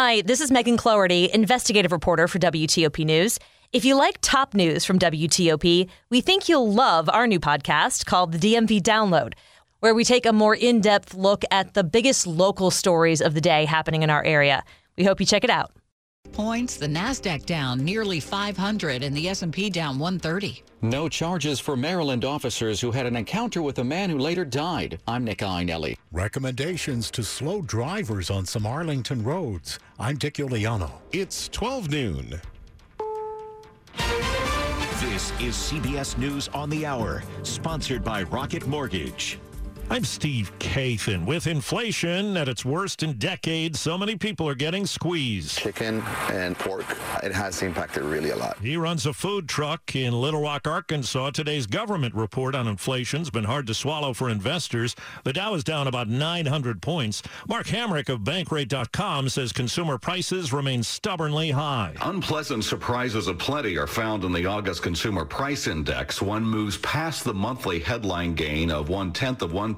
Hi, this is Megan Cloherty, investigative reporter for WTOP News. If you like top news from WTOP, we think you'll love our new podcast called the DMV Download, where we take a more in depth look at the biggest local stories of the day happening in our area. We hope you check it out. Points, the Nasdaq down nearly 500 and the S&P down 130. No charges for Maryland officers who had an encounter with a man who later died. I'm Nick Iannelli. Recommendations to slow drivers on some Arlington roads. I'm Dick Uliano. It's 12 noon. This is CBS News on the Hour, sponsored by Rocket Mortgage. I'm Steve Kathan. With inflation at its worst in decades, so many people are getting squeezed. Chicken and pork, it has impacted really a lot. He runs a food truck in Little Rock, Arkansas. Today's government report on inflation's been hard to swallow for investors. The Dow is down about 900 points. Mark Hamrick of Bankrate.com says consumer prices remain stubbornly high. Unpleasant surprises aplenty are found in the August Consumer Price Index. One moves past the monthly headline gain of one tenth of one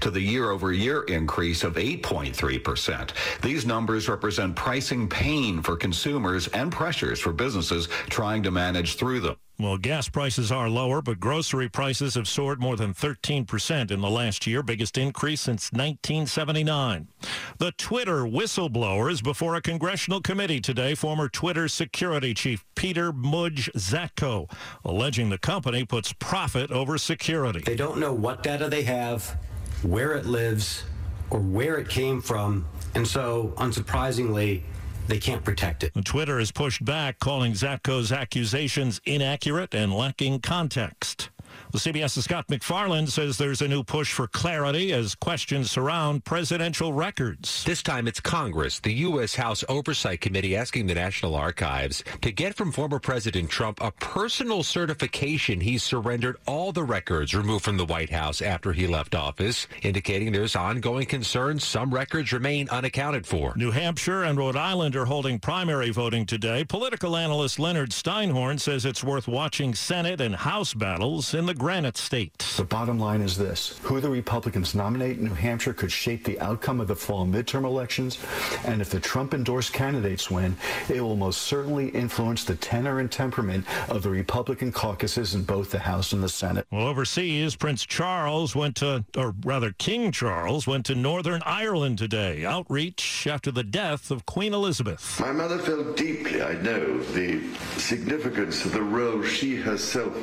to the year over year increase of 8.3%. These numbers represent pricing pain for consumers and pressures for businesses trying to manage through them. Well, gas prices are lower, but grocery prices have soared more than 13% in the last year, biggest increase since 1979. The Twitter whistleblower is before a congressional committee today. Former Twitter security chief Peter Mudge Zatko, alleging the company puts profit over security. They don't know what data they have, where it lives, or where it came from. And so, unsurprisingly, they can't protect it. Twitter has pushed back, calling Zatko's accusations inaccurate and lacking context. The CBS's Scott MacFarlane says there's a new push for clarity as questions surround presidential records. This time it's Congress, the U.S. House Oversight Committee, asking the National Archives to get from former President Trump a personal certification he surrendered all the records removed from the White House after he left office, indicating there's ongoing concerns some records remain unaccounted for. New Hampshire and Rhode Island are holding primary voting today. Political analyst Leonard Steinhorn says it's worth watching Senate and House battles in the Granite State. The bottom line is this who the Republicans nominate in New Hampshire could shape the outcome of the fall midterm elections. And if the Trump endorsed candidates win, it will most certainly influence the tenor and temperament of the Republican caucuses in both the House and the Senate. Well, overseas, Prince Charles went to, or rather, King Charles went to Northern Ireland today. Outreach after the death of Queen Elizabeth. My mother felt deeply, I know, the significance of the role she herself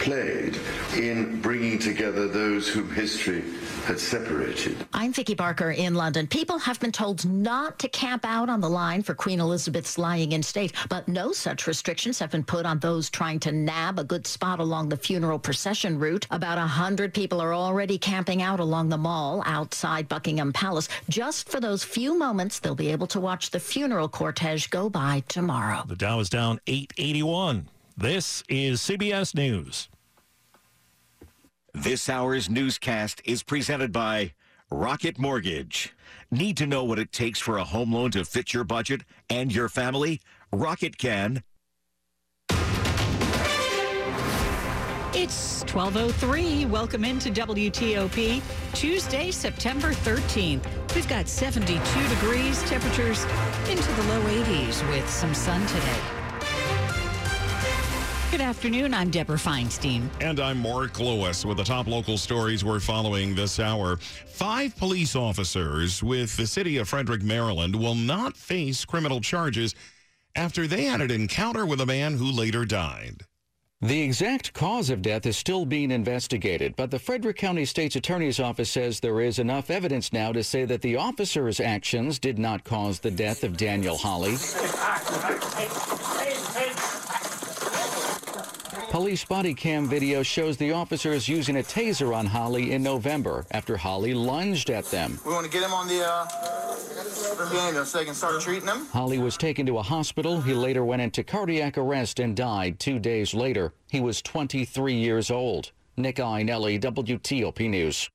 played in bringing together those whom history had separated. I'm Vicki Barker in London. People have been told not to camp out on the line for Queen Elizabeth's lying in state, but no such restrictions have been put on those trying to nab a good spot along the funeral procession route. About a hundred people are already camping out along the mall outside Buckingham Palace. Just for those few moments, they'll be able to watch the funeral cortege go by tomorrow. The Dow is down 881. This is CBS News. This hour's newscast is presented by Rocket Mortgage. Need to know what it takes for a home loan to fit your budget and your family? Rocket can. It's 1203. Welcome into WTOP. Tuesday, September 13th. We've got 72 degrees, temperatures into the low 80s with some sun today. Good afternoon. I'm Deborah Feinstein. And I'm Mark Lewis with the top local stories we're following this hour. Five police officers with the city of Frederick, Maryland will not face criminal charges after they had an encounter with a man who later died. The exact cause of death is still being investigated, but the Frederick County State's Attorney's Office says there is enough evidence now to say that the officer's actions did not cause the death of Daniel Holly. Police body cam video shows the officers using a taser on Holly in November after Holly lunged at them. We want to get him on the uh, game so they can start treating him. Holly was taken to a hospital. He later went into cardiac arrest and died two days later. He was 23 years old. Nick Iannelli, WTOP News.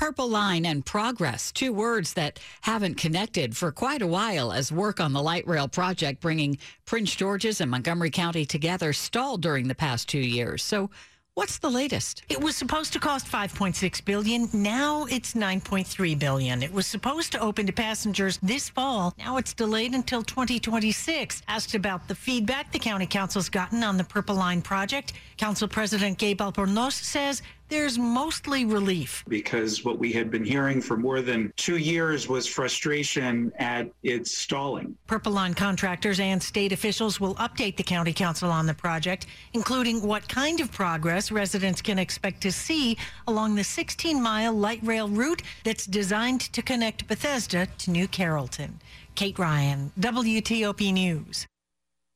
Purple Line and Progress, two words that haven't connected for quite a while as work on the light rail project bringing Prince George's and Montgomery County together stalled during the past two years. So, What's the latest? It was supposed to cost 5.6 billion. Now it's 9.3 billion. It was supposed to open to passengers this fall. Now it's delayed until 2026. Asked about the feedback the county council's gotten on the Purple Line project, Council President Gabe Albornoz says there's mostly relief. Because what we had been hearing for more than two years was frustration at its stalling. Purple Line contractors and state officials will update the county council on the project, including what kind of progress residents can expect to see along the 16 mile light rail route that's designed to connect Bethesda to New Carrollton. Kate Ryan, WTOP News.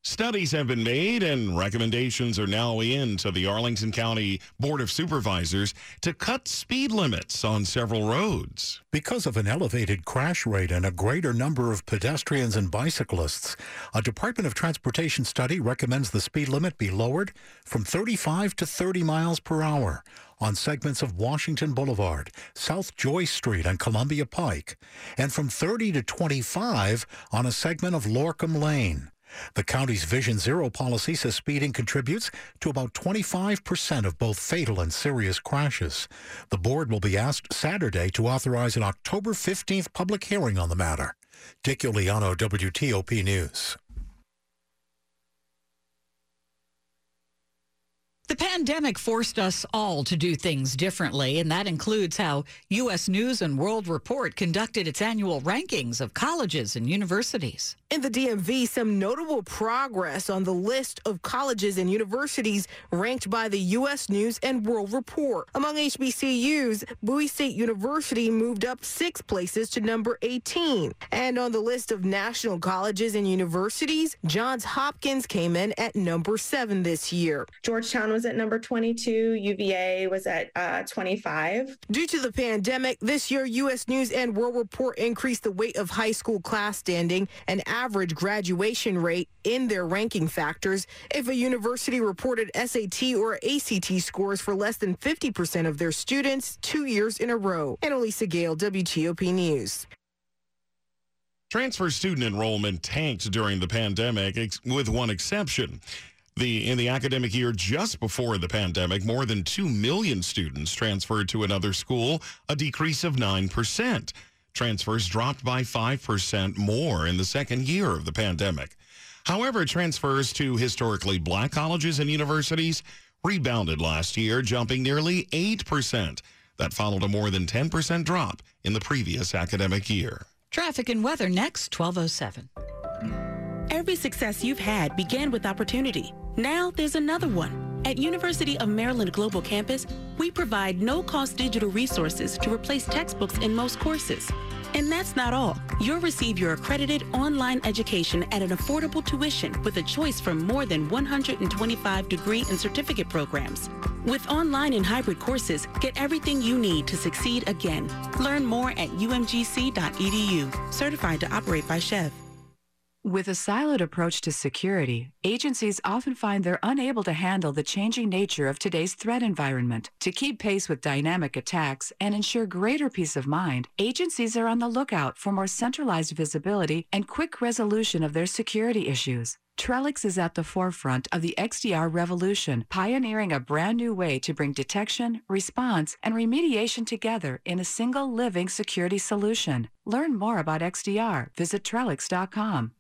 Studies have been made and recommendations are now in to the Arlington County Board of Supervisors to cut speed limits on several roads. Because of an elevated crash rate and a greater number of pedestrians and bicyclists, a Department of Transportation study recommends the speed limit be lowered from 35 to 30 miles per hour on segments of Washington Boulevard, South Joyce Street, and Columbia Pike, and from 30 to 25 on a segment of Lorcum Lane. The county's Vision Zero policy says speeding contributes to about 25% of both fatal and serious crashes. The board will be asked Saturday to authorize an October 15th public hearing on the matter. Dick Uliano, WTOP News. The pandemic forced us all to do things differently, and that includes how U.S. News and World Report conducted its annual rankings of colleges and universities. In the DMV, some notable progress on the list of colleges and universities ranked by the U.S. News and World Report. Among HBCUs, Bowie State University moved up six places to number 18. And on the list of national colleges and universities, Johns Hopkins came in at number seven this year. Georgetown was at number 22. UVA was at uh, 25. Due to the pandemic, this year, U.S. News and World Report increased the weight of high school class standing and average graduation rate in their ranking factors. If a university reported SAT or ACT scores for less than 50% of their students two years in a row. Annalisa Gale, WTOP News. Transfer student enrollment tanked during the pandemic, with one exception. The in the academic year just before the pandemic, more than 2 million students transferred to another school, a decrease of 9%. Transfers dropped by 5% more in the second year of the pandemic. However, transfers to historically black colleges and universities rebounded last year, jumping nearly 8%. That followed a more than 10% drop in the previous academic year. Traffic and weather next, 1207. Every success you've had began with opportunity. Now there's another one. At University of Maryland Global Campus, we provide no-cost digital resources to replace textbooks in most courses. And that's not all. You'll receive your accredited online education at an affordable tuition with a choice from more than 125 degree and certificate programs. With online and hybrid courses, get everything you need to succeed again. Learn more at umgc.edu. Certified to operate by SCHEV. With a siloed approach to security, agencies often find they're unable to handle the changing nature of today's threat environment. To keep pace with dynamic attacks and ensure greater peace of mind, agencies are on the lookout for more centralized visibility and quick resolution of their security issues. Trellix is at the forefront of the XDR revolution, pioneering a brand new way to bring detection, response, and remediation together in a single living security solution. Learn more about XDR. Visit Trellix.com.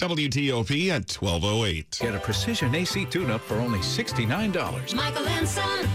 WTOP at 1208. Get a precision AC tune-up for only $69. Michael and Son.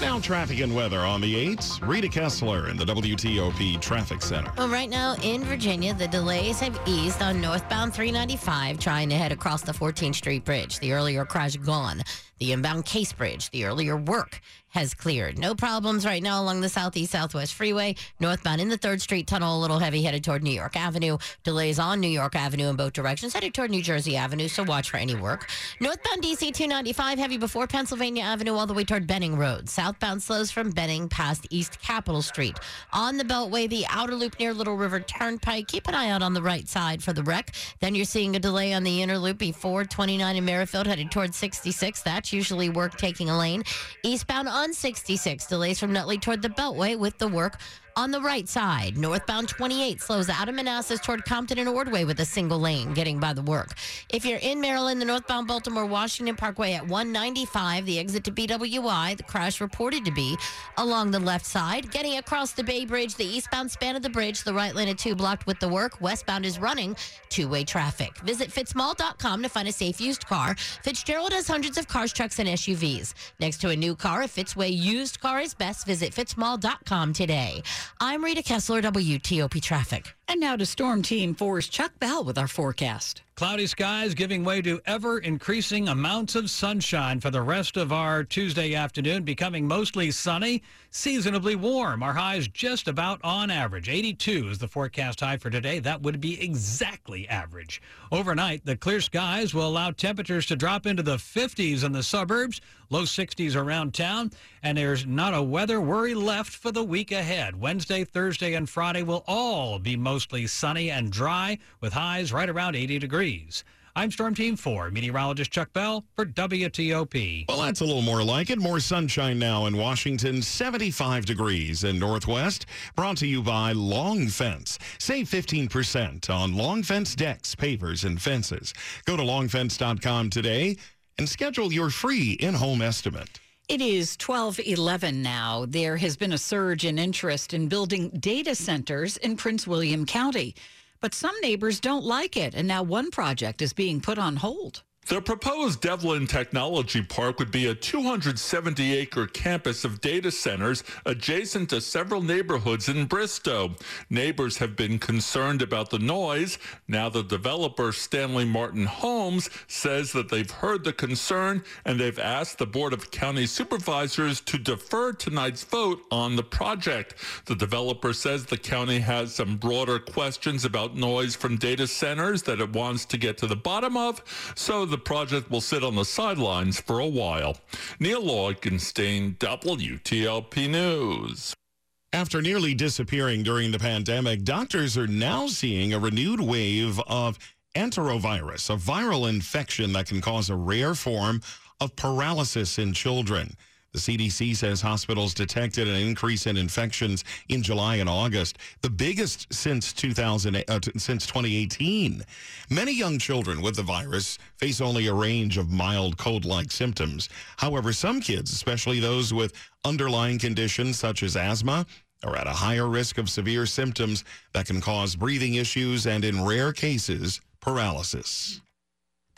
Now traffic and weather on the 8s. Rita Kessler in the WTOP Traffic Center. Well, right now in Virginia, the delays have eased on northbound 395 trying to head across the 14th Street Bridge. The earlier crash gone. The inbound Case Bridge, the earlier work has cleared. No problems right now along the Southeast Southwest Freeway. Northbound in the 3rd Street Tunnel, a little heavy headed toward New York Avenue. Delays on New York Avenue in both directions, headed toward New Jersey Avenue, so watch for any work. Northbound DC 295, heavy before Pennsylvania Avenue, all the way toward Benning Road. Southbound slows from Benning past East Capitol Street. On the Beltway, the outer loop near Little River Turnpike. Keep an eye out on the right side for the wreck. Then you're seeing a delay on the inner loop before 29 in Merrifield, headed toward 66. Usually work taking a lane. Eastbound on 66, delays from Nutley toward the Beltway with the work On the right side, northbound 28 slows out of Manassas toward Compton and Ordway with a single lane getting by the work. If you're in Maryland, the northbound Baltimore Washington Parkway at 195, the exit to BWI, the crash reported to be along the left side. Getting across the Bay Bridge, the eastbound span of the bridge, the right lane at 2 blocked with the work. Westbound is running two way traffic. Visit fitzmall.com to find a safe used car. Fitzgerald has hundreds of cars, trucks, and SUVs. Next to a new car, a Fitzway used car is best. Visit fitzmall.com today. I'm Rita Kessler, WTOP Traffic. And now to Storm Team 4's Chuck Bell with our forecast. Cloudy skies giving way to ever increasing amounts of sunshine for the rest of our Tuesday afternoon, becoming mostly sunny, seasonably warm. Our highs just about on average. 82 is the forecast high for today. That would be exactly average. Overnight, the clear skies will allow temperatures to drop into the 50s in the suburbs, low 60s around town, and there's not a weather worry left for the week ahead. Wednesday, Thursday, and Friday will all be mostly sunny and dry with highs right around 80 degrees. I'm Storm Team 4, meteorologist Chuck Bell for WTOP. Well, that's a little more like it. More sunshine now in Washington, 75 degrees in Northwest. Brought to you by Long Fence. Save 15% on Long Fence decks, pavers, and fences. Go to longfence.com today and schedule your free in-home estimate. It is 1211 now. There has been a surge in interest in building data centers in Prince William County. But some neighbors don't like it, and now one project is being put on hold. The proposed Devlin Technology Park would be a 270 acre campus of data centers adjacent to several neighborhoods in Bristow. Neighbors have been concerned about the noise. Now, the developer, Stanley Martin Homes says that they've heard the concern and they've asked the Board of County Supervisors to defer tonight's vote on the project. The developer says the county has some broader questions about noise from data centers that it wants to get to the bottom of. So the project will sit on the sidelines for a while. Neil Augenstein, WTOP News. After nearly disappearing during the pandemic, doctors are now seeing a renewed wave of enterovirus, a viral infection that can cause a rare form of paralysis in children. The CDC says hospitals detected an increase in infections in July and August, the biggest since 2000 uh, since 2018. Many young children with the virus face only a range of mild cold-like symptoms. However, some kids, especially those with underlying conditions such as asthma, are at a higher risk of severe symptoms that can cause breathing issues and in rare cases, paralysis.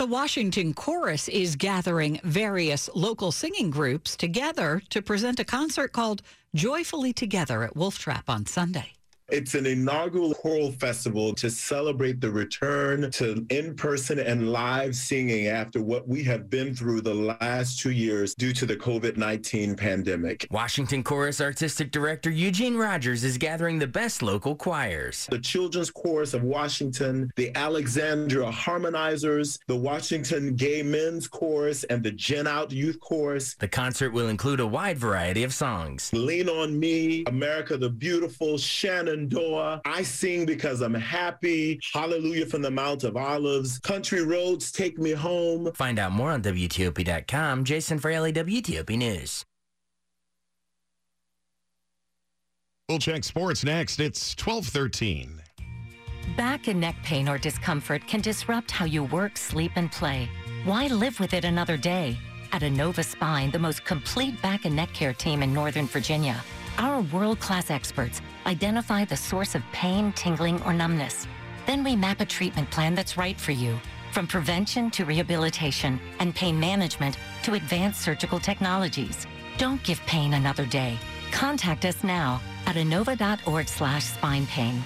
The Washington Chorus is gathering various local singing groups together to present a concert called Joyfully Together at Wolf Trap on Sunday. It's an inaugural choral festival to celebrate the return to in person and live singing after what we have been through the last two years due to the COVID 19 pandemic. Washington Chorus Artistic Director Eugene Rogers is gathering the best local choirs. The Children's Chorus of Washington, the Alexandria Harmonizers, the Washington Gay Men's Chorus, and the Gen Out Youth Chorus. The concert will include a wide variety of songs. Lean on Me, America the Beautiful, Shannon Door. I sing because I'm happy. Hallelujah from the Mount of Olives. Country Roads Take Me Home. Find out more on WTOP.com. Jason Fraley, WTOP News. We'll check sports next. It's 1213. Back and neck pain or discomfort can disrupt how you work, sleep, and play. Why live with it another day? At Inova Spine, the most complete back and neck care team in Northern Virginia, our world class experts identify the source of pain, tingling, or numbness. Then we map a treatment plan that's right for you. From prevention to rehabilitation and pain management to advanced surgical technologies. Don't give pain another day. Contact us now at inova.org slash spine pain.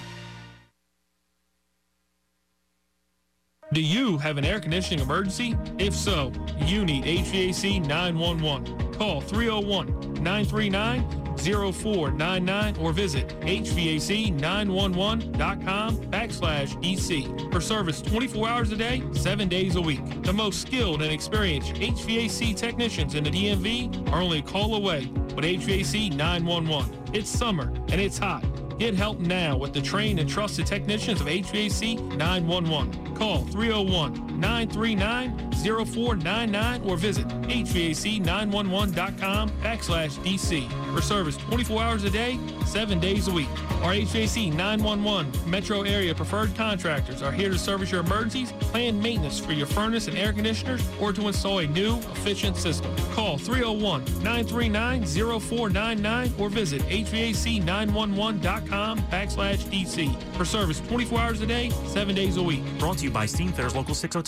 Do you have an air conditioning emergency? If so, you need HVAC 911. Call 301 939 0499 or visit HVAC911.com backslash EC for service 24 hours a day, 7 days a week. The most skilled and experienced HVAC technicians in the DMV are only a call away with HVAC 911. It's summer and it's hot. Get help now with the trained and trusted technicians of HVAC 911. Call 301 939 899-0499 or visit HVAC911.com backslash DC for service 24 hours a day, 7 days a week. Our HVAC 911 metro area preferred contractors are here to service your emergencies, plan maintenance for your furnace and air conditioners, or to install a new, efficient system. Call 301-939-0499 or visit HVAC911.com backslash DC for service 24 hours a day, 7 days a week. Brought to you by Steamfitters Local 602.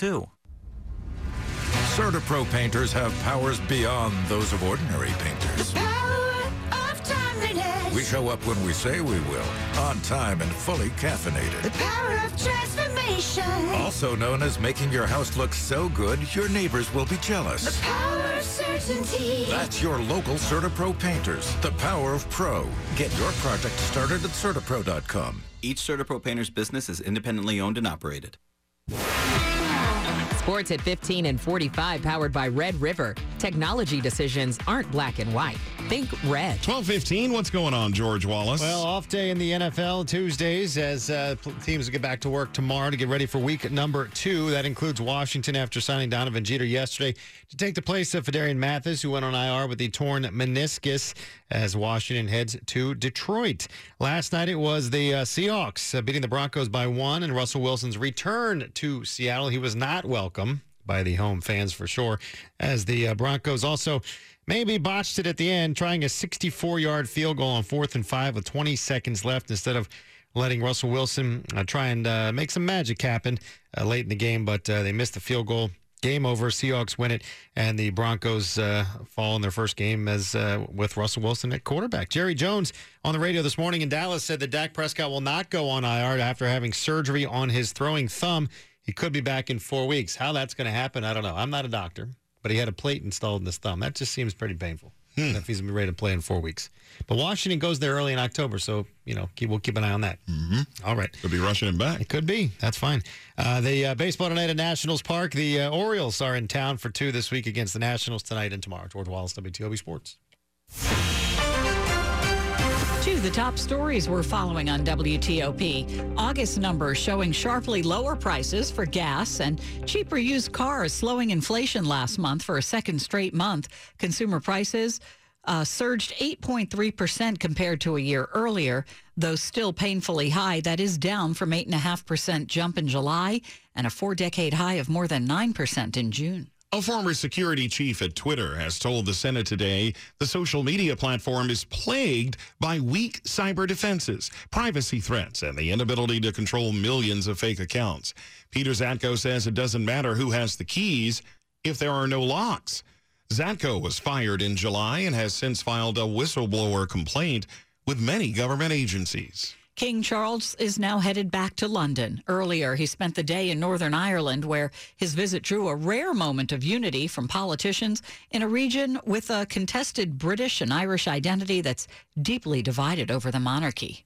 CertaPro painters have powers beyond those of ordinary painters. We show up when we say we will, on time and fully caffeinated. The power of transformation. Also known as making your house look so good, your neighbors will be jealous. The power of certainty. That's your local CertaPro painters. The power of pro. Get your project started at CertaPro.com. Each CertaPro painter's business is independently owned and operated. Sports at 15 and 45 powered by Red River. Technology decisions aren't black and white. Think red. 1215, what's going on, George Wallace? Well, off day in the NFL Tuesdays as uh, teams get back to work tomorrow to get ready for week number two. That includes Washington after signing Donovan Jeter yesterday to take the place of Phidarian Mathis, who went on IR with the torn meniscus as Washington heads to Detroit. Last night it was the uh, Seahawks uh, beating the Broncos by one, and Russell Wilson's return to Seattle. He was not welcome by the home fans for sure, as the uh, Broncos also maybe botched it at the end, trying a 64 yard field goal on fourth and five with 20 seconds left instead of letting Russell Wilson uh, try and uh, make some magic happen uh, late in the game, but uh, they missed the field goal. Game over. Seahawks win it, and the Broncos uh, fall in their first game as uh, with Russell Wilson at quarterback. Jerry Jones on the radio this morning in Dallas said that Dak Prescott will not go on IR after having surgery on his throwing thumb. He could be back in four weeks. How that's going to happen, I don't know. I'm not a doctor, but he had a plate installed in his thumb. That just seems pretty painful. Hmm. If he's going to be ready to play in four weeks. But Washington goes there early in October, so you know keep, we'll keep an eye on that. Mm-hmm. All right, could be rushing him back. It could be. That's fine. Uh, the uh, baseball tonight at Nationals Park. The uh, Orioles are in town for two this week against the Nationals tonight and tomorrow. George Wallace, WTOP Sports. The top stories we're following on WTOP. August numbers showing sharply lower prices for gas and cheaper used cars, slowing inflation last month for a second straight month. Consumer prices uh, surged 8.3% compared to a year earlier, though still painfully high. That is down from 8.5% jump in July and a four decade high of more than 9% in June. A former security chief at Twitter has told the Senate today the social media platform is plagued by weak cyber defenses, privacy threats, and the inability to control millions of fake accounts. Peter Zatko says it doesn't matter who has the keys if there are no locks. Zatko was fired in July and has since filed a whistleblower complaint with many government agencies. King Charles is now headed back to London. Earlier, he spent the day in Northern Ireland, where his visit drew a rare moment of unity from politicians in a region with a contested British and Irish identity that's deeply divided over the monarchy.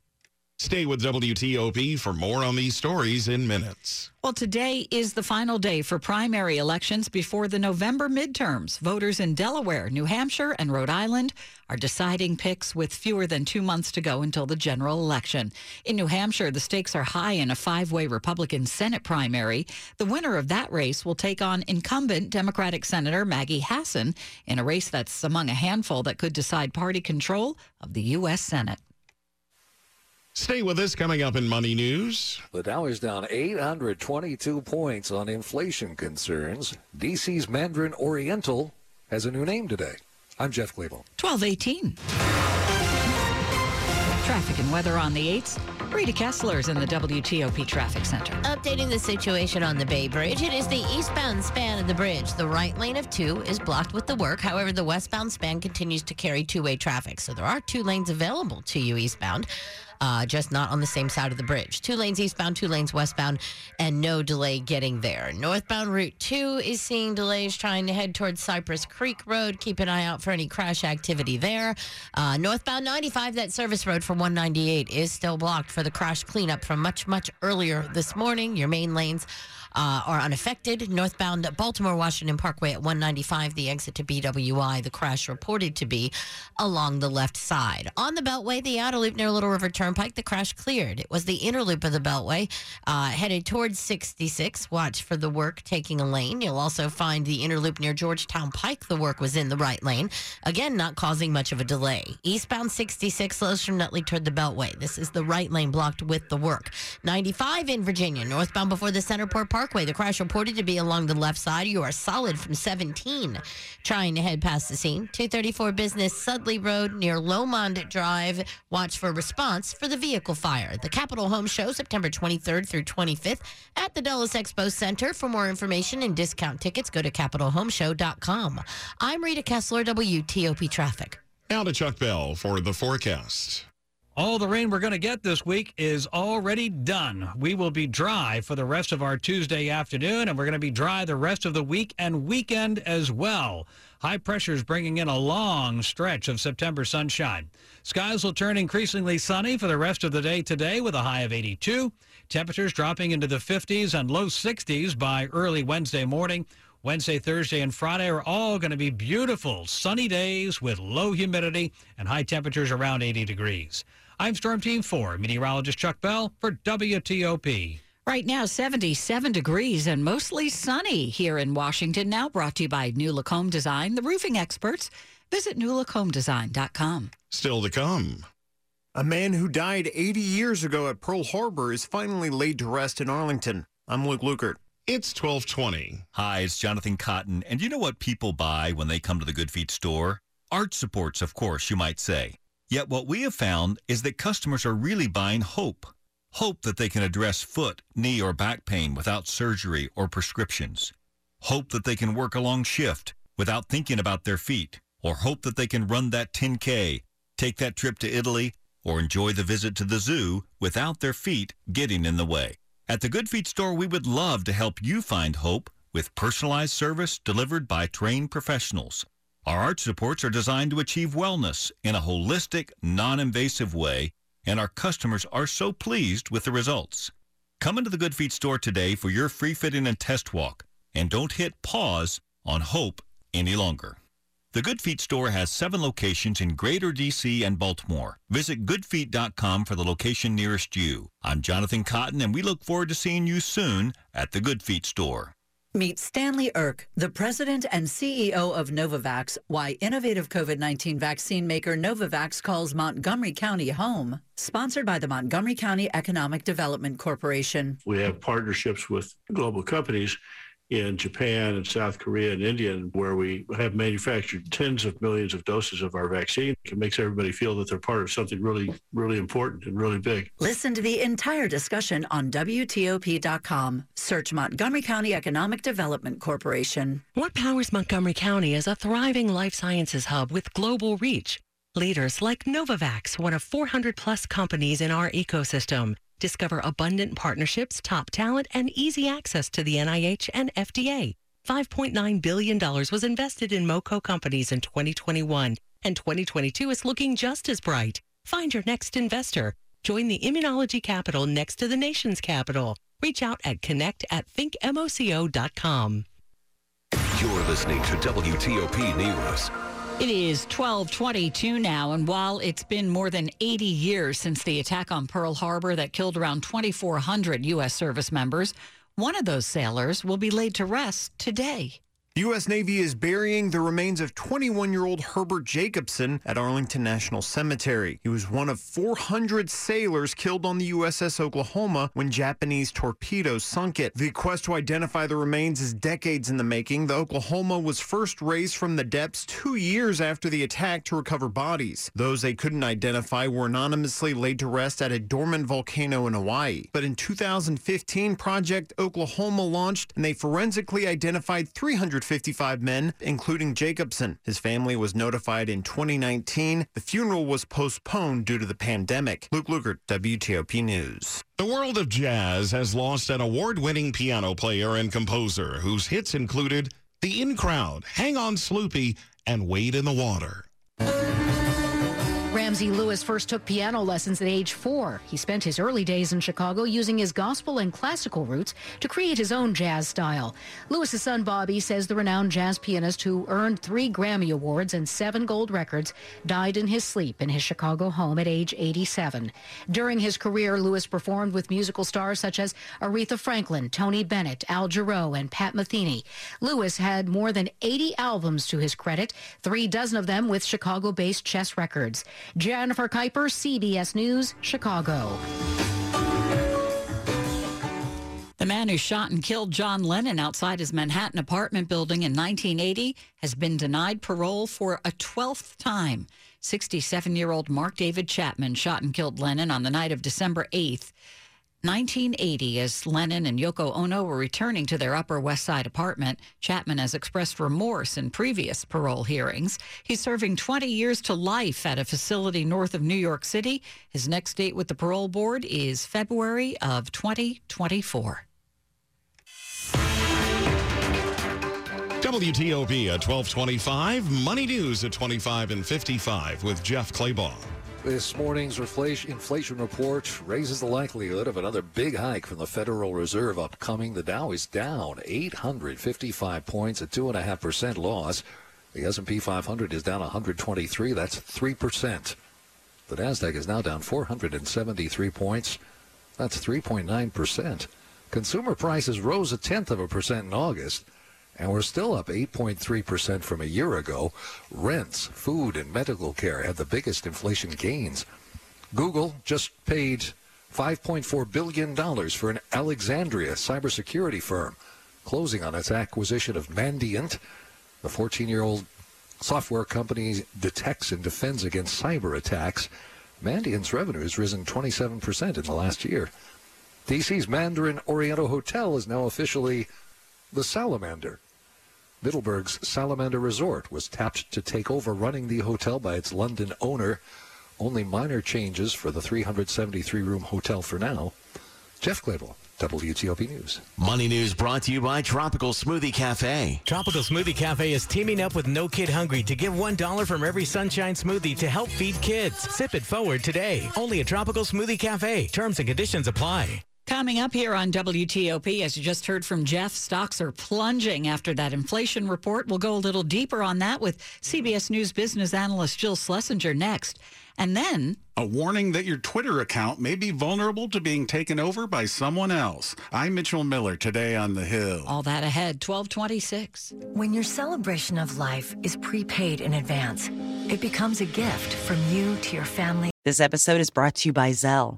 Stay with WTOP for more on these stories in minutes. Well, today is the final day for primary elections before the November midterms. Voters in Delaware, New Hampshire, and Rhode Island are deciding picks with fewer than two months to go until the general election. In New Hampshire, the stakes are high in a five way Republican Senate primary. The winner of that race will take on incumbent Democratic Senator Maggie Hassan in a race that's among a handful that could decide party control of the U.S. Senate. Stay with us coming up in Money News. The Dow is down 822 points on inflation concerns. DC's Mandarin Oriental has a new name today. I'm Jeff Clabaugh. 1218. Traffic and weather on the 8s. Rita Kessler's in the WTOP Traffic Center. Updating the situation on the Bay Bridge. It is the eastbound span of the bridge. The right lane of two is blocked with the work. However, the westbound span continues to carry two way traffic. So there are two lanes available to you eastbound. Uh, just not on the same side of the bridge. Two lanes eastbound, two lanes westbound, and no delay getting there. Northbound Route 2 is seeing delays trying to head towards Cypress Creek Road. Keep an eye out for any crash activity there. Uh, northbound 95, that service road for 198 is still blocked for the crash cleanup from much, much earlier this morning. Your main lanes uh, are unaffected. Northbound Baltimore Washington Parkway at 195, the exit to BWI. The crash reported to be along the left side. On the Beltway, the outer loop near Little River Turnpike, the crash cleared. It was the inner loop of the Beltway uh, headed towards 66. Watch for the work taking a lane. You'll also find the inner loop near Georgetown Pike. The work was in the right lane. Again, not causing much of a delay. Eastbound 66 slows from Nutley toward the Beltway. This is the right lane blocked with the work. 95 in Virginia, northbound before the Centerport Parkway. The crash reported to be along the left side. You are solid from 17 trying to head past the scene. 234 Business Sudley Road near Lomond Drive. Watch for response for the vehicle fire. The Capitol Home Show, September 23rd through 25th at the Dulles Expo Center. For more information and discount tickets, go to capitolhomeshow.com. I'm Rita Kessler, WTOP Traffic. Now to Chuck Bell for the forecast. All the rain we're going to get this week is already done. We will be dry for the rest of our Tuesday afternoon, and we're going to be dry the rest of the week and weekend as well. High pressure is bringing in a long stretch of September sunshine. Skies will turn increasingly sunny for the rest of the day today with a high of 82. Temperatures dropping into the 50s and low 60s by early Wednesday morning. Wednesday, Thursday, and Friday are all going to be beautiful, sunny days with low humidity and high temperatures around 80 degrees. I'm Storm Team 4, meteorologist Chuck Bell for WTOP. Right now, 77 degrees and mostly sunny here in Washington. Now brought to you by New Lacombe Design, the roofing experts. Visit newlacombedesign.com. Still to come. A man who died 80 years ago at Pearl Harbor is finally laid to rest in Arlington. I'm Luke Lukert. It's 1220. Hi, it's Jonathan Cotton. And you know what people buy when they come to the Good Feet store? Arch supports, of course, you might say. Yet what we have found is that customers are really buying hope. Hope that they can address foot, knee, or back pain without surgery or prescriptions. Hope that they can work a long shift without thinking about their feet. Or hope that they can run that 10K, take that trip to Italy, or enjoy the visit to the zoo without their feet getting in the way. At the Good Feet store, we would love to help you find hope with personalized service delivered by trained professionals. Our arch supports are designed to achieve wellness in a holistic, non-invasive way, and our customers are so pleased with the results. Come into the Good Feet store today for your free fitting and test walk, and don't hit pause on hope any longer. The Good Feet store has seven locations in Greater DC and Baltimore. Visit goodfeet.com for the location nearest you. I'm Jonathan Cotton, and we look forward to seeing you soon at the Good Feet store. Meet Stanley Erck, the president and CEO of Novavax, why innovative COVID 19 vaccine maker Novavax calls Montgomery County home. Sponsored by the Montgomery County Economic Development Corporation. We have partnerships with global companies in Japan and South Korea and India, where we have manufactured tens of millions of doses of our vaccine. It makes everybody feel that they're part of something really, really important and really big. Listen to the entire discussion on WTOP.com. Search Montgomery County Economic Development Corporation. What powers Montgomery County as a thriving life sciences hub with global reach? Leaders like Novavax, one of 400 plus companies in our ecosystem. Discover abundant partnerships, top talent, and easy access to the NIH and FDA. $5.9 billion was invested in MoCo companies in 2021, and 2022 is looking just as bright. Find your next investor. Join the immunology capital next to the nation's capital. Reach out at connect at thinkmoco.com. You're listening to WTOP News. It is 1222 now, and while it's been more than 80 years since the attack on Pearl Harbor that killed around 2,400 U.S. service members, one of those sailors will be laid to rest today. The U.S. Navy is burying the remains of 21 year old Herbert Jacobson at Arlington National Cemetery. He was one of 400 sailors killed on the USS Oklahoma when Japanese torpedoes sunk it. The quest to identify the remains is decades in the making. The Oklahoma was first raised from the depths two years after the attack to recover bodies. Those they couldn't identify were anonymously laid to rest at a dormant volcano in Hawaii. But in 2015, Project Oklahoma launched and they forensically identified 300 155 men, including Jacobson. His family was notified in 2019. The funeral was postponed due to the pandemic. Luke Lukert, WTOP News. The world of jazz has lost an award winning piano player and composer whose hits included The In Crowd, Hang On Sloopy, and Wade in the Water. Ramsey Lewis first took piano lessons at age four. He spent his early days in Chicago using his gospel and classical roots to create his own jazz style. Lewis's son Bobby says the renowned jazz pianist who earned three Grammy Awards and seven gold records died in his sleep in his Chicago home at age 87. During his career, Lewis performed with musical stars such as Aretha Franklin, Tony Bennett, Al Jarreau, and Pat Metheny. Lewis had more than 80 albums to his credit, three dozen of them with Chicago-based Chess Records. Jennifer Keiper, CBS News, Chicago. The man who shot and killed John Lennon outside his Manhattan apartment building in 1980 has been denied parole for a 12th time. 67 year old Mark David Chapman shot and killed Lennon on the night of December 8th. 1980, as Lennon and Yoko Ono were returning to their Upper West Side apartment, Chapman has expressed remorse in previous parole hearings. He's serving 20 years to life at a facility north of New York City. His next date with the parole board is February of 2024. WTOP at 1225, Money News at 25 and 55 with Jeff Clabaugh. This morning's inflation, report raises the likelihood of another big hike from the Federal Reserve upcoming. The Dow is down 855 points, a 2.5% loss. The S&P 500 is down 123. That's 3%. The Nasdaq is now down 473 points. That's 3.9%. Consumer prices rose a tenth of a percent in August and we're still up 8.3% from a year ago. Rents, food, and medical care had the biggest inflation gains. Google just paid $5.4 billion for an Alexandria cybersecurity firm, closing on its acquisition of Mandiant. The 14 year old software company detects and defends against cyber attacks. Mandiant's revenue has risen 27% in the last year. DC's Mandarin Oriental Hotel is now officially the Salamander. Middleburg's Salamander Resort was tapped to take over running the hotel by its London owner. Only minor changes for the 373 room hotel for now. Jeff Clabaugh, WTOP News. Money News brought to you by Tropical Smoothie Cafe. Tropical Smoothie Cafe is teaming up with No Kid Hungry to give $1 from every sunshine smoothie to help feed kids. Sip it forward today. Only at Tropical Smoothie Cafe. Terms and conditions apply. Coming up here on WTOP, as you just heard from Jeff, stocks are plunging after that inflation report. We'll go a little deeper on that with CBS News business analyst Jill Schlesinger next. And then a warning that your Twitter account may be vulnerable to being taken over by someone else. I'm Mitchell Miller today on The Hill. All that ahead, 1226. When your celebration of life is prepaid in advance, it becomes a gift from you to your family. This episode is brought to you by Zelle.